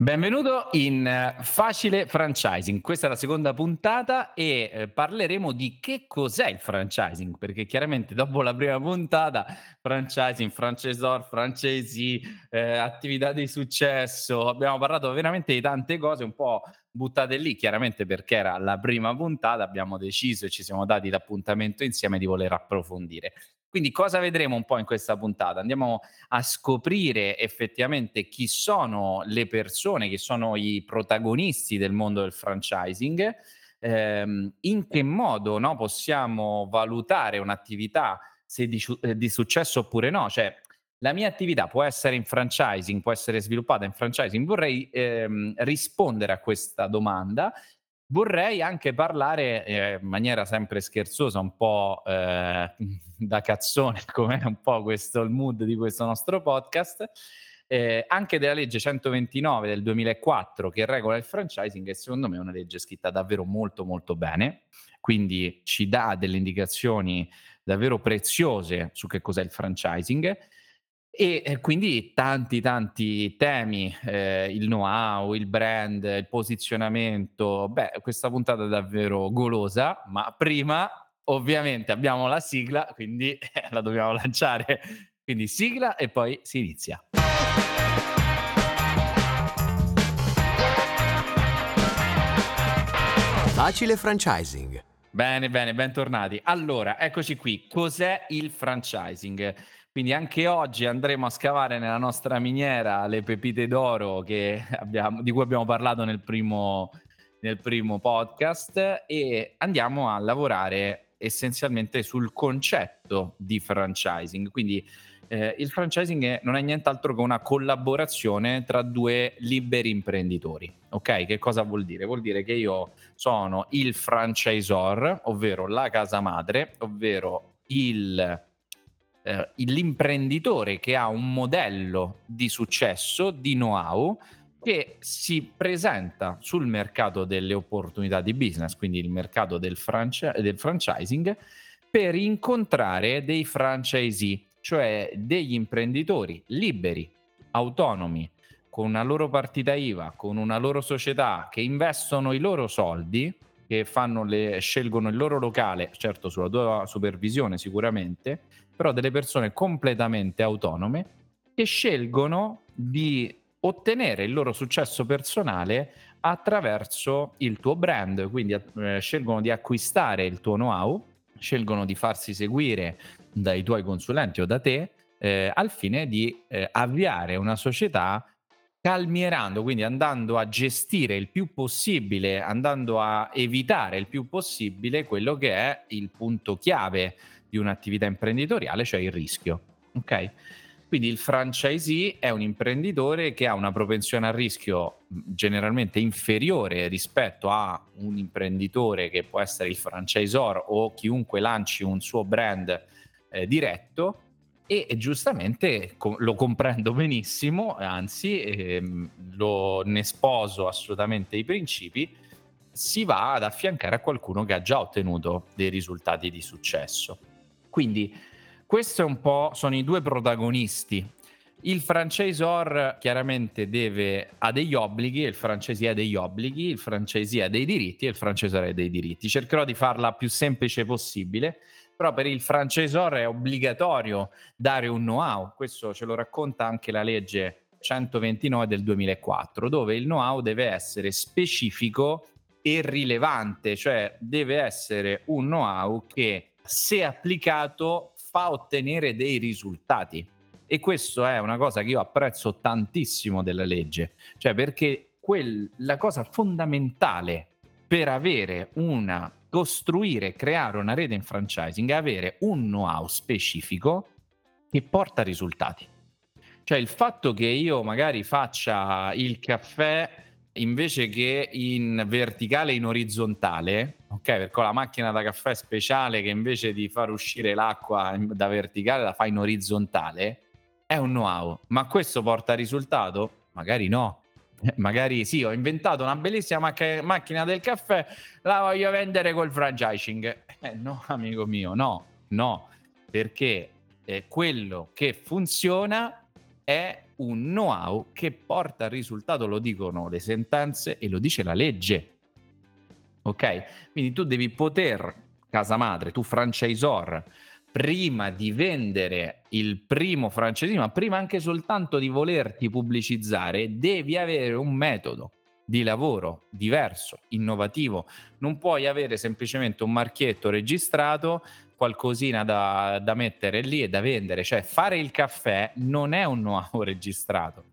Benvenuto in eh, Facile Franchising. Questa è la seconda puntata e eh, parleremo di che cos'è il franchising, perché chiaramente dopo la prima puntata, franchising, franchisor, francesi, eh, attività di successo, abbiamo parlato veramente di tante cose un po' buttate lì, chiaramente perché era la prima puntata, abbiamo deciso e ci siamo dati l'appuntamento insieme di voler approfondire. Quindi cosa vedremo un po' in questa puntata? Andiamo a scoprire effettivamente chi sono le persone, chi sono i protagonisti del mondo del franchising, ehm, in che modo no, possiamo valutare un'attività se di, eh, di successo oppure no, cioè la mia attività può essere in franchising, può essere sviluppata in franchising, vorrei ehm, rispondere a questa domanda Vorrei anche parlare, ehm, in maniera sempre scherzosa, un po', ehm, da cazzone, come è un po' questo il mood di questo nostro podcast, ehm, anche della legge 129 del 2004 che regola il franchising e secondo me è una legge scritta davvero molto, molto bene, quindi ci dà delle indicazioni davvero preziose su che cos'è il franchising e, e quindi tanti, tanti temi, ehm, il know-how, il brand, il posizionamento. Beh, questa puntata è davvero golosa, ma prima ovviamente abbiamo la sigla, quindi la dobbiamo lanciare. Quindi sigla e poi si inizia. Facile franchising. Bene, bene, bentornati. Allora, eccoci qui. Cos'è il franchising? Quindi anche oggi andremo a scavare nella nostra miniera le pepite d'oro abbiamo, di cui abbiamo parlato nel primo, nel primo podcast e andiamo a lavorare essenzialmente sul concetto di franchising. Quindi eh, il franchising non è nient'altro che una collaborazione tra due liberi imprenditori. Ok? Che cosa vuol dire? Vuol dire che io sono il franchisor, ovvero la casa madre, ovvero il eh, l'imprenditore che ha un modello di successo, di know-how, che si presenta sul mercato delle opportunità di business, quindi il mercato del, franchi- del franchising, per incontrare dei franchisee, cioè degli imprenditori liberi, autonomi, con una loro partita IVA, con una loro società, che investono i loro soldi, che le, scelgono il loro locale, certo sulla tua supervisione sicuramente, però delle persone completamente autonome che scelgono di ottenere il loro successo personale attraverso il tuo brand, quindi eh, scelgono di acquistare il tuo know-how, scelgono di farsi seguire dai tuoi consulenti o da te eh, al fine di eh, avviare una società calmierando, quindi andando a gestire il più possibile, andando a evitare il più possibile quello che è il punto chiave di un'attività imprenditoriale, cioè il rischio. Ok? Quindi il franchisee è un imprenditore che ha una propensione al rischio generalmente inferiore rispetto a un imprenditore che può essere il franchisor o chiunque lanci un suo brand eh, diretto e giustamente lo comprendo benissimo, anzi ehm, lo, ne sposo assolutamente i principi, si va ad affiancare a qualcuno che ha già ottenuto dei risultati di successo. Quindi questo è un po' sono i due protagonisti. Il franchisor chiaramente deve, ha degli obblighi, il franchisee ha degli obblighi, il franchisee ha dei diritti e il franchisor ha dei diritti. Cercherò di farla più semplice possibile, però per il franchisor è obbligatorio dare un know-how, questo ce lo racconta anche la legge 129 del 2004, dove il know-how deve essere specifico e rilevante, cioè deve essere un know-how che se applicato fa ottenere dei risultati. E questo è una cosa che io apprezzo tantissimo della legge, cioè perché quel, la cosa fondamentale per avere una, costruire, creare una rete in franchising è avere un know-how specifico che porta risultati. Cioè il fatto che io magari faccia il caffè invece che in verticale in orizzontale, ok? Perché ho la macchina da caffè speciale che invece di far uscire l'acqua da verticale la fa in orizzontale, è un know-how. Ma questo porta a risultato? Magari no. Magari sì, ho inventato una bellissima mac- macchina del caffè, la voglio vendere col franchising. Eh, no, amico mio, no, no, perché eh, quello che funziona è un know-how che porta al risultato, lo dicono le sentenze e lo dice la legge. Ok? Quindi tu devi poter, casa madre, tu franchisor, prima di vendere il primo franchising, ma prima anche soltanto di volerti pubblicizzare, devi avere un metodo di lavoro diverso, innovativo. Non puoi avere semplicemente un marchietto registrato, qualcosina da, da mettere lì e da vendere. Cioè, fare il caffè non è un know-how registrato.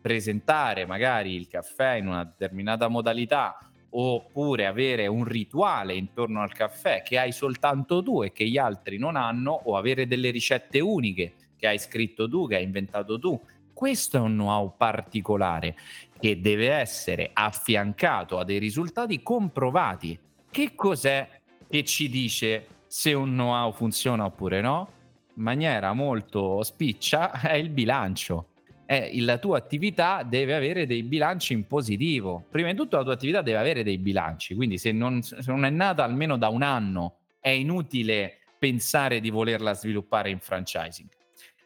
Presentare magari il caffè in una determinata modalità oppure avere un rituale intorno al caffè che hai soltanto tu e che gli altri non hanno, o avere delle ricette uniche che hai scritto tu, che hai inventato tu. Questo è un know-how particolare che deve essere affiancato a dei risultati comprovati. Che cos'è che ci dice se un know-how funziona oppure no? In maniera molto spiccia è il bilancio eh, la tua attività deve avere dei bilanci in positivo. Prima di tutto la tua attività deve avere dei bilanci, quindi se non, se non è nata almeno da un anno è inutile pensare di volerla sviluppare in franchising.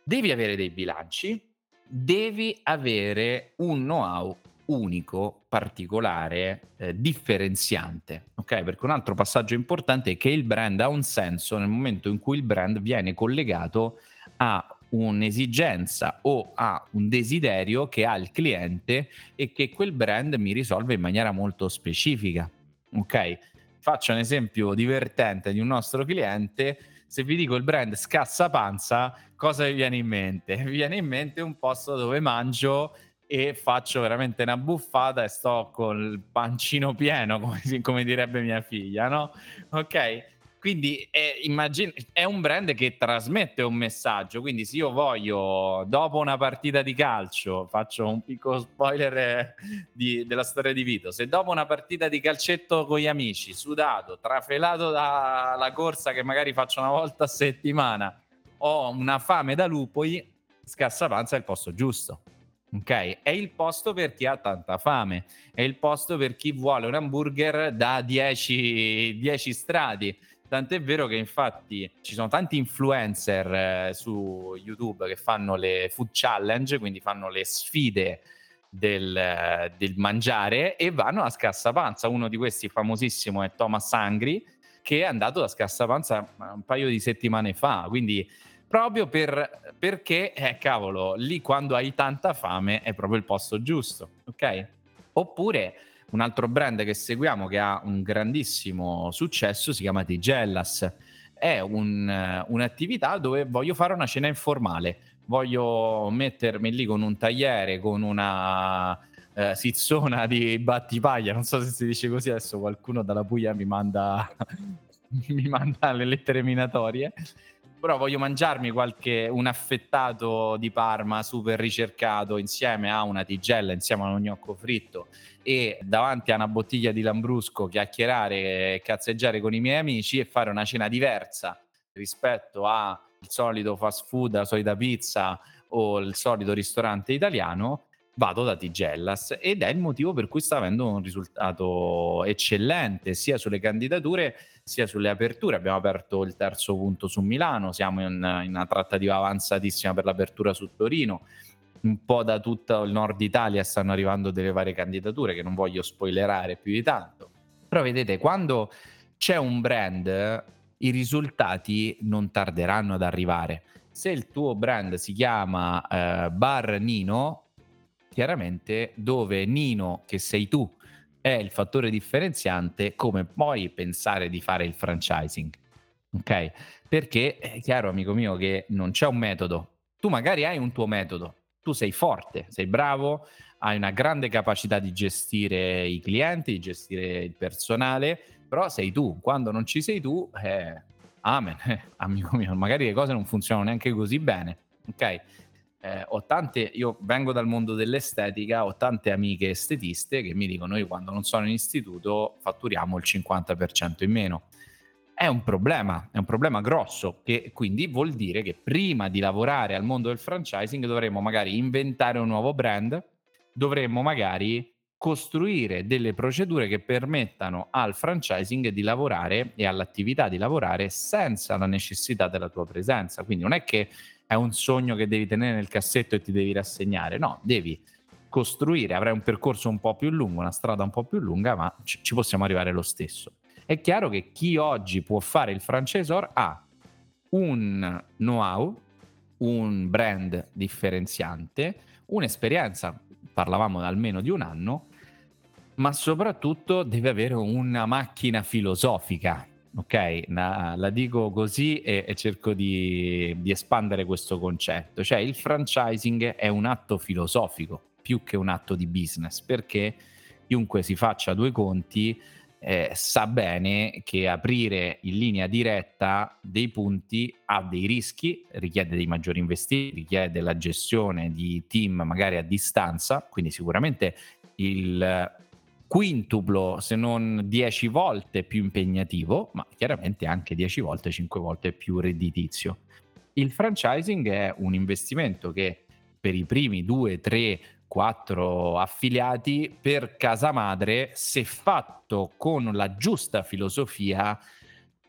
Devi avere dei bilanci, devi avere un know-how unico, particolare, eh, differenziante, ok? Perché un altro passaggio importante è che il brand ha un senso nel momento in cui il brand viene collegato a un'esigenza o a un desiderio che ha il cliente e che quel brand mi risolve in maniera molto specifica. Ok? Faccio un esempio divertente di un nostro cliente. Se vi dico il brand scassa panza, cosa vi viene in mente? Vi viene in mente un posto dove mangio e faccio veramente una buffata e sto col pancino pieno, come, come direbbe mia figlia, no? Ok? Quindi è, immagin- è un brand che trasmette un messaggio. Quindi, se io voglio, dopo una partita di calcio, faccio un piccolo spoiler eh, di, della storia di Vito. Se dopo una partita di calcetto con gli amici, sudato, trafelato dalla corsa che magari faccio una volta a settimana, ho una fame da lupoi, Scassapanza è il posto giusto. Ok, è il posto per chi ha tanta fame, è il posto per chi vuole un hamburger da 10 strati Tant'è vero che infatti ci sono tanti influencer eh, su YouTube che fanno le food challenge, quindi fanno le sfide del, del, mangiare e vanno a scassapanza. Uno di questi famosissimo è Thomas Angri, che è andato da scassapanza un paio di settimane fa. Quindi proprio per, perché, eh, cavolo, lì quando hai tanta fame è proprio il posto giusto, ok? Oppure un altro brand che seguiamo che ha un grandissimo successo si chiama Tigellas. È un, un'attività dove voglio fare una cena informale, voglio mettermi lì con un tagliere, con una eh, sizzona di battipaglia, non so se si dice così, adesso qualcuno dalla Puglia mi manda, mi manda le lettere minatorie però voglio mangiarmi qualche un affettato di Parma super ricercato insieme a una tigella, insieme a un gnocco fritto e davanti a una bottiglia di Lambrusco chiacchierare e cazzeggiare con i miei amici e fare una cena diversa rispetto al solito fast food, la solita pizza o il solito ristorante italiano, vado da Tigellas ed è il motivo per cui sta avendo un risultato eccellente sia sulle candidature sia sulle aperture. Abbiamo aperto il terzo punto su Milano, siamo in, in una trattativa avanzatissima per l'apertura su Torino. Un po' da tutto il nord Italia stanno arrivando delle varie candidature che non voglio spoilerare più di tanto. Però vedete, quando c'è un brand, i risultati non tarderanno ad arrivare. Se il tuo brand si chiama eh, Bar Nino, chiaramente dove Nino, che sei tu, è il fattore differenziante, come puoi pensare di fare il franchising? Ok? Perché è chiaro, amico mio, che non c'è un metodo. Tu magari hai un tuo metodo, tu sei forte, sei bravo, hai una grande capacità di gestire i clienti, di gestire il personale, però sei tu. Quando non ci sei tu, eh, amen, amico mio, magari le cose non funzionano neanche così bene. Ok? Eh, ho tante, io vengo dal mondo dell'estetica, ho tante amiche estetiste che mi dicono io quando non sono in istituto fatturiamo il 50% in meno. È un problema, è un problema grosso, che quindi vuol dire che prima di lavorare al mondo del franchising dovremmo magari inventare un nuovo brand, dovremmo magari costruire delle procedure che permettano al franchising di lavorare e all'attività di lavorare senza la necessità della tua presenza. Quindi non è che è un sogno che devi tenere nel cassetto e ti devi rassegnare. No, devi costruire, avrai un percorso un po' più lungo, una strada un po' più lunga, ma ci, possiamo arrivare lo stesso. È chiaro che chi oggi può fare il franchisor ha un know-how, un brand differenziante, un'esperienza, parlavamo almeno di un anno, ma soprattutto deve avere una macchina filosofica. Ok, la, la dico così e, e cerco di, di espandere questo concetto. Cioè, il franchising è un atto filosofico più che un atto di business, perché chiunque si faccia due conti eh, sa bene che aprire in linea diretta dei punti ha dei rischi, richiede dei maggiori investimenti, richiede la gestione di team magari a distanza, quindi sicuramente il quintuplo se non dieci volte più impegnativo, ma chiaramente anche dieci volte, cinque volte più redditizio. Il franchising è un investimento che per i primi due, tre quattro affiliati per casa madre, se fatto con la giusta filosofia,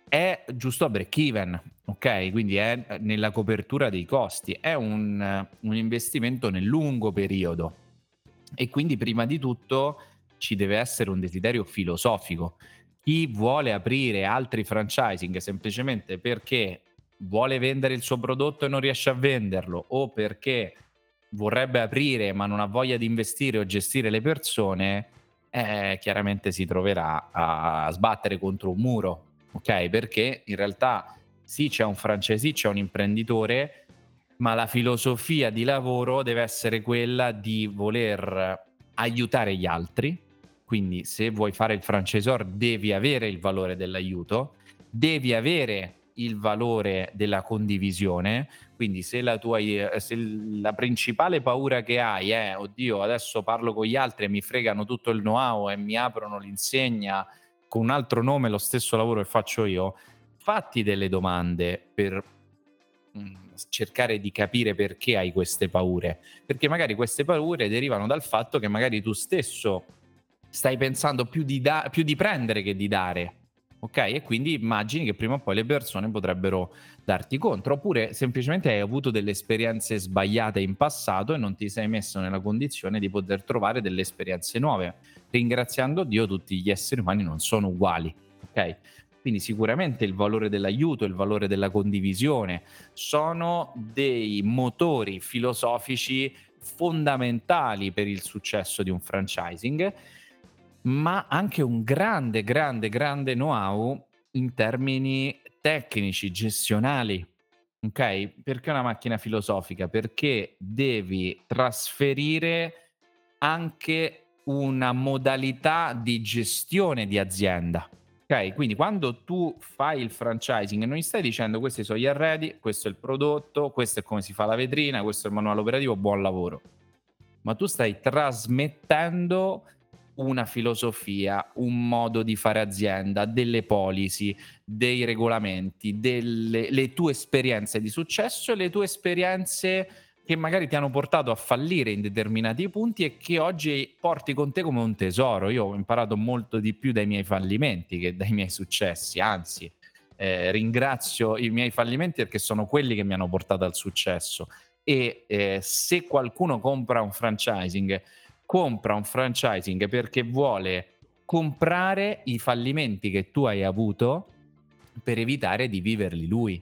è giusto a break even, ok? Quindi è nella copertura dei costi, è un, un investimento nel lungo periodo e quindi prima di tutto ci deve essere un desiderio filosofico. Chi vuole aprire altri franchising semplicemente perché vuole vendere il suo prodotto e non riesce a venderlo o perché vorrebbe aprire ma non ha voglia di investire o gestire le persone, eh, chiaramente si troverà a sbattere contro un muro, ok? Perché in realtà sì c'è un francese, c'è un imprenditore, ma la filosofia di lavoro deve essere quella di voler aiutare gli altri, quindi se vuoi fare il franchisor devi avere il valore dell'aiuto, devi avere il valore della condivisione. Quindi, se la, tua, eh, se la principale paura che hai è oddio, adesso parlo con gli altri e mi fregano tutto il know-how e mi aprono l'insegna con un altro nome, lo stesso lavoro che faccio io, fatti delle domande per mm, cercare di capire perché hai queste paure. Perché magari queste paure derivano dal fatto che magari tu stesso stai pensando più di, da- più di prendere che di dare ok? E quindi immagini che prima o poi le persone potrebbero darti contro, oppure semplicemente hai avuto delle esperienze sbagliate in passato e non ti sei messo nella condizione di poter trovare delle esperienze nuove. Ringraziando Dio, tutti gli esseri umani non sono uguali, ok? Quindi sicuramente il valore dell'aiuto, il valore della condivisione sono dei motori filosofici fondamentali per il successo di un franchising ma anche un grande, grande, grande know-how in termini tecnici, gestionali. Ok? Perché una macchina filosofica? Perché devi trasferire anche una modalità di gestione di azienda. Ok? Quindi quando tu fai il franchising non gli stai dicendo questi sono gli arredi, questo è il prodotto, questo è come si fa la vetrina, questo è il manuale operativo, buon lavoro. Ma tu stai trasmettendo una filosofia, un modo di fare azienda, delle policy, dei regolamenti, delle le tue esperienze di successo e le tue esperienze che magari ti hanno portato a fallire in determinati punti e che oggi porti con te come un tesoro. Io ho imparato molto di più dai miei fallimenti che dai miei successi, anzi eh, ringrazio i miei fallimenti perché sono quelli che mi hanno portato al successo. E eh, se qualcuno compra un franchising compra un franchising perché vuole comprare i fallimenti che tu hai avuto per evitare di viverli lui.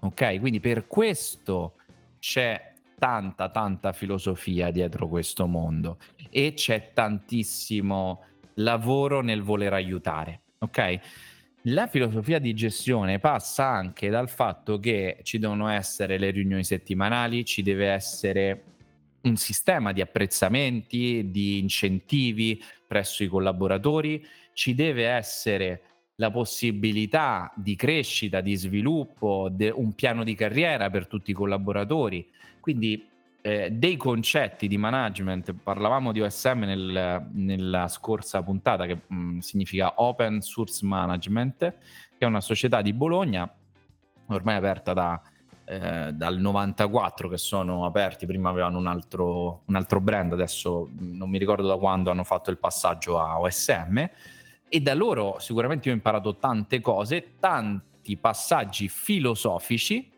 Ok? Quindi per questo c'è tanta, tanta filosofia dietro questo mondo e c'è tantissimo lavoro nel voler aiutare. Ok? La filosofia di gestione passa anche dal fatto che ci devono essere le riunioni settimanali, ci deve essere un sistema di apprezzamenti, di incentivi presso i collaboratori, ci deve essere la possibilità di crescita, di sviluppo, de- un piano di carriera per tutti i collaboratori. Quindi eh, dei concetti di management, parlavamo di OSM nel, nella scorsa puntata, che mh, mm, significa Open Source Management, che è una società di Bologna, ormai aperta da eh, dal 94 che sono aperti, prima avevano un altro, un altro brand, adesso non mi ricordo da quando hanno fatto il passaggio a OSM e da loro sicuramente ho imparato tante cose, tanti passaggi filosofici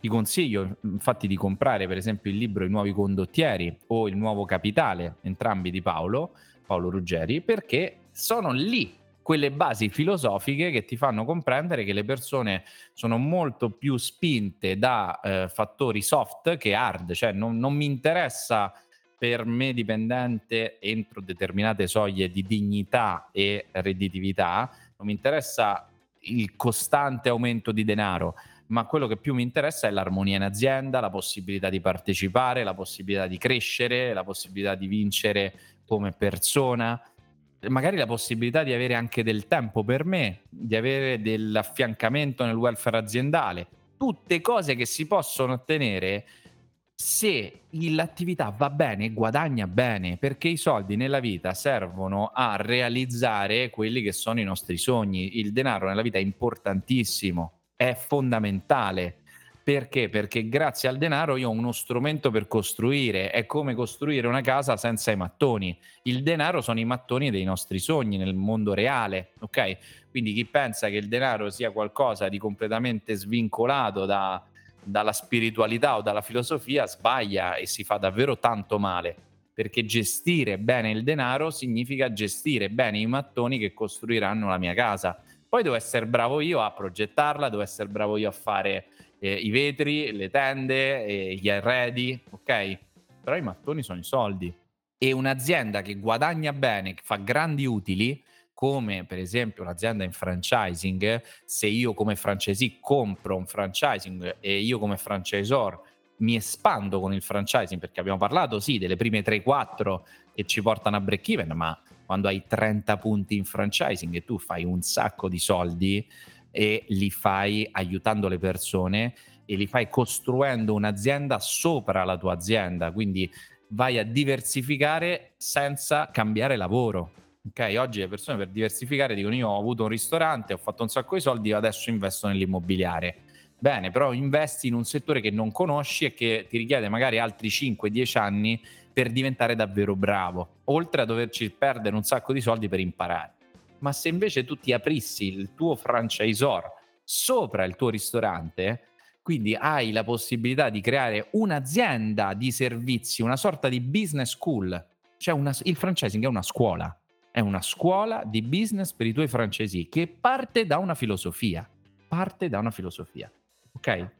ti consiglio infatti di comprare per esempio il libro I nuovi condottieri o Il nuovo capitale, entrambi di Paolo, Paolo Ruggeri, perché sono lì quelle basi filosofiche che ti fanno comprendere che le persone sono molto più spinte da eh, fattori soft che hard, cioè non, non mi interessa per me dipendente entro determinate soglie di dignità e redditività, non mi interessa il costante aumento di denaro, ma quello che più mi interessa è l'armonia in azienda, la possibilità di partecipare, la possibilità di crescere, la possibilità di vincere come persona magari la possibilità di avere anche del tempo per me, di avere dell'affiancamento nel welfare aziendale, tutte cose che si possono ottenere se l'attività va bene, guadagna bene, perché i soldi nella vita servono a realizzare quelli che sono i nostri sogni. Il denaro nella vita è importantissimo, è fondamentale perché? Perché grazie al denaro io ho uno strumento per costruire, è come costruire una casa senza i mattoni. Il denaro sono i mattoni dei nostri sogni nel mondo reale, ok? Quindi chi pensa che il denaro sia qualcosa di completamente svincolato da, dalla spiritualità o dalla filosofia sbaglia e si fa davvero tanto male, perché gestire bene il denaro significa gestire bene i mattoni che costruiranno la mia casa. Poi devo essere bravo io a progettarla, devo essere bravo io a fare eh, i vetri, le tende, eh, gli arredi, ok? Però i mattoni sono i soldi. E un'azienda che guadagna bene, che fa grandi utili, come per esempio un'azienda in franchising, se io come franchisee compro un franchising e io come franchisor mi espando con il franchising, perché abbiamo parlato sì delle prime 3-4 che ci portano a break even, ma quando hai 30 punti in franchising e tu fai un sacco di soldi, e li fai aiutando le persone e li fai costruendo un'azienda sopra la tua azienda, quindi vai a diversificare senza cambiare lavoro. Ok, oggi le persone per diversificare dicono io ho avuto un ristorante, ho fatto un sacco di soldi, adesso investo nell'immobiliare. Bene, però investi in un settore che non conosci e che ti richiede magari altri 5-10 anni per diventare davvero bravo, oltre a doverci perdere un sacco di soldi per imparare ma se invece tu ti aprissi il tuo franchisor sopra il tuo ristorante, quindi hai la possibilità di creare un'azienda di servizi, una sorta di business school. Cioè una, il franchising è una scuola, è una scuola di business per i tuoi francesi che parte da una filosofia, parte da una filosofia. Ok?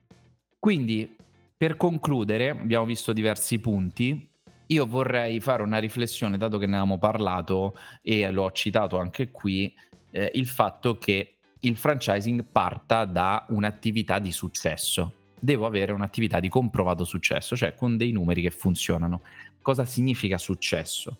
Quindi per concludere, abbiamo visto diversi punti, io vorrei fare una riflessione, dato che ne avevamo parlato e l'ho citato anche qui, eh, il fatto che il franchising parta da un'attività di successo. Devo avere un'attività di comprovato successo, cioè con dei numeri che funzionano. Cosa significa successo?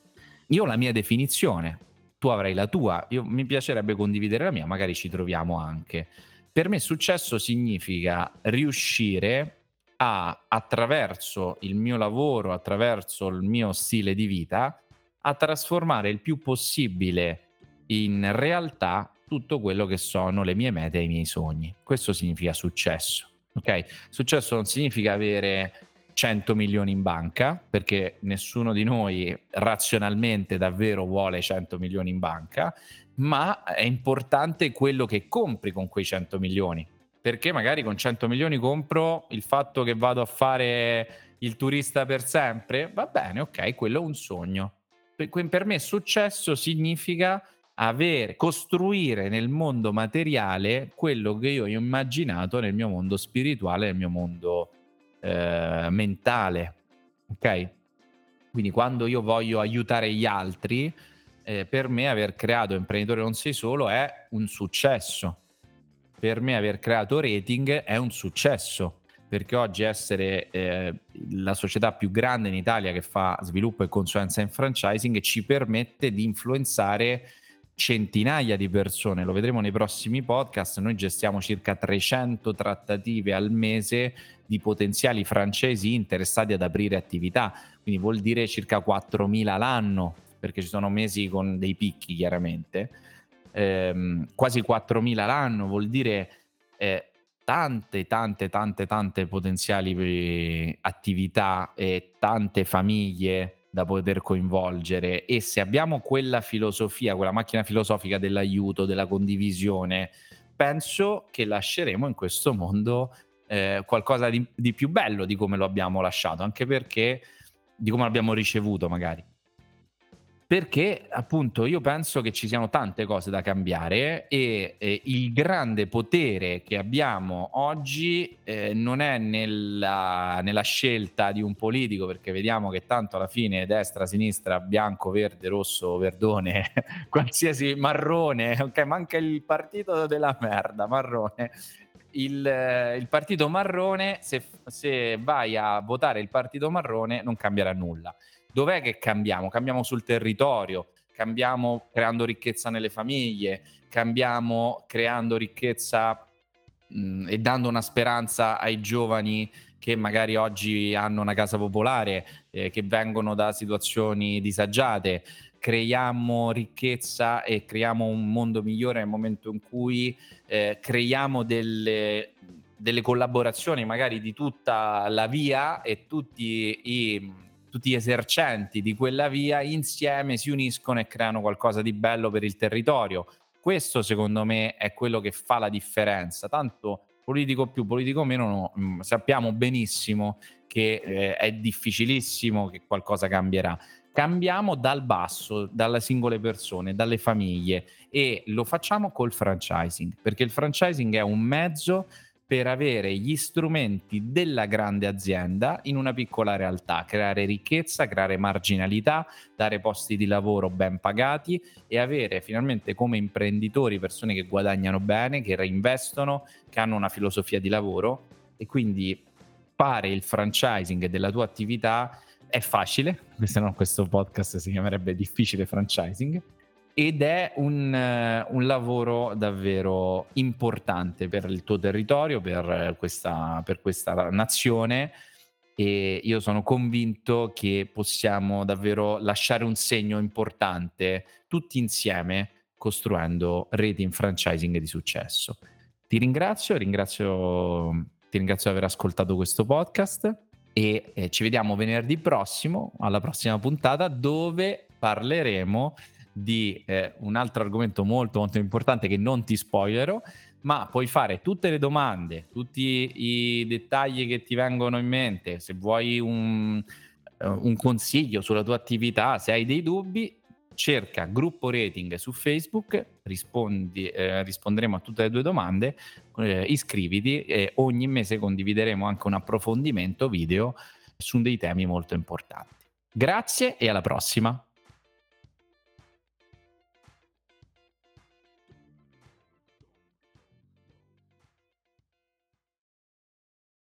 Io ho la mia definizione, tu avrai la tua, io, mi piacerebbe condividere la mia, magari ci troviamo anche. Per me successo significa riuscire a, attraverso il mio lavoro, attraverso il mio stile di vita, a trasformare il più possibile in realtà tutto quello che sono le mie mete e i miei sogni. Questo significa successo. Ok? Successo non significa avere 100 milioni in banca, perché nessuno di noi razionalmente davvero vuole 100 milioni in banca, ma è importante quello che compri con quei 100 milioni perché magari con 100 milioni compro il fatto che vado a fare il turista per sempre, va bene, ok, quello è un sogno. Per me successo significa avere, costruire nel mondo materiale quello che io ho immaginato nel mio mondo spirituale, nel mio mondo eh, mentale. Ok? Quindi quando io voglio aiutare gli altri, eh, per me aver creato Imprenditore Non Sei Solo è un successo per me aver creato rating è un successo perché oggi essere eh, la società più grande in Italia che fa sviluppo e consulenza in franchising ci permette di influenzare centinaia di persone, lo vedremo nei prossimi podcast, noi gestiamo circa 300 trattative al mese di potenziali francesi interessati ad aprire attività, quindi vuol dire circa 4.000 l'anno, perché ci sono mesi con dei picchi chiaramente ehm, quasi 4.000 l'anno, vuol dire eh, tante, tante, tante, tante potenziali eh, attività e tante famiglie da poter coinvolgere. E se abbiamo quella filosofia, quella macchina filosofica dell'aiuto, della condivisione, penso che lasceremo in questo mondo eh, qualcosa di, di più bello di come lo abbiamo lasciato, anche perché di come l'abbiamo ricevuto magari perché appunto io penso che ci siano tante cose da cambiare e, e il grande potere che abbiamo oggi eh, non è nella, nella, scelta di un politico, perché vediamo che tanto alla fine destra, sinistra, bianco, verde, rosso, verdone, qualsiasi marrone, ok, manca il partito della merda, marrone. Il, il partito marrone, se, se vai a votare il partito marrone, non cambierà nulla dov'è che cambiamo? Cambiamo sul territorio, cambiamo creando ricchezza nelle famiglie, cambiamo creando ricchezza mh, e dando una speranza ai giovani che magari oggi hanno una casa popolare, eh, che vengono da situazioni disagiate. Creiamo ricchezza e creiamo un mondo migliore nel momento in cui eh, creiamo delle, delle collaborazioni magari di tutta la via e tutti i tutti gli esercenti di quella via insieme si uniscono e creano qualcosa di bello per il territorio. Questo secondo me è quello che fa la differenza. Tanto politico più, politico meno, no, mm, sappiamo benissimo che eh, è difficilissimo che qualcosa cambierà. Cambiamo dal basso, dalle singole persone, dalle famiglie e lo facciamo col franchising, perché il franchising è un mezzo per avere gli strumenti della grande azienda in una piccola realtà, creare ricchezza, creare marginalità, dare posti di lavoro ben pagati e avere finalmente come imprenditori persone che guadagnano bene, che reinvestono, che hanno una filosofia di lavoro e quindi fare il franchising della tua attività è facile, se no questo podcast si chiamerebbe difficile franchising ed è un, un, lavoro davvero importante per il tuo territorio, per questa, per questa nazione e io sono convinto che possiamo davvero lasciare un segno importante tutti insieme costruendo reti in franchising di successo. Ti ringrazio, ringrazio ti ringrazio di aver ascoltato questo podcast e eh, ci vediamo venerdì prossimo alla prossima puntata dove parleremo di eh, un altro argomento molto molto importante che non ti spoilerò, ma puoi fare tutte le domande, tutti i dettagli che ti vengono in mente, se vuoi un, uh, un consiglio sulla tua attività, se hai dei dubbi, cerca gruppo rating su Facebook, rispondi, eh, risponderemo a tutte le tue domande, eh, iscriviti e ogni mese condivideremo anche un approfondimento video su dei temi molto importanti. Grazie e alla prossima.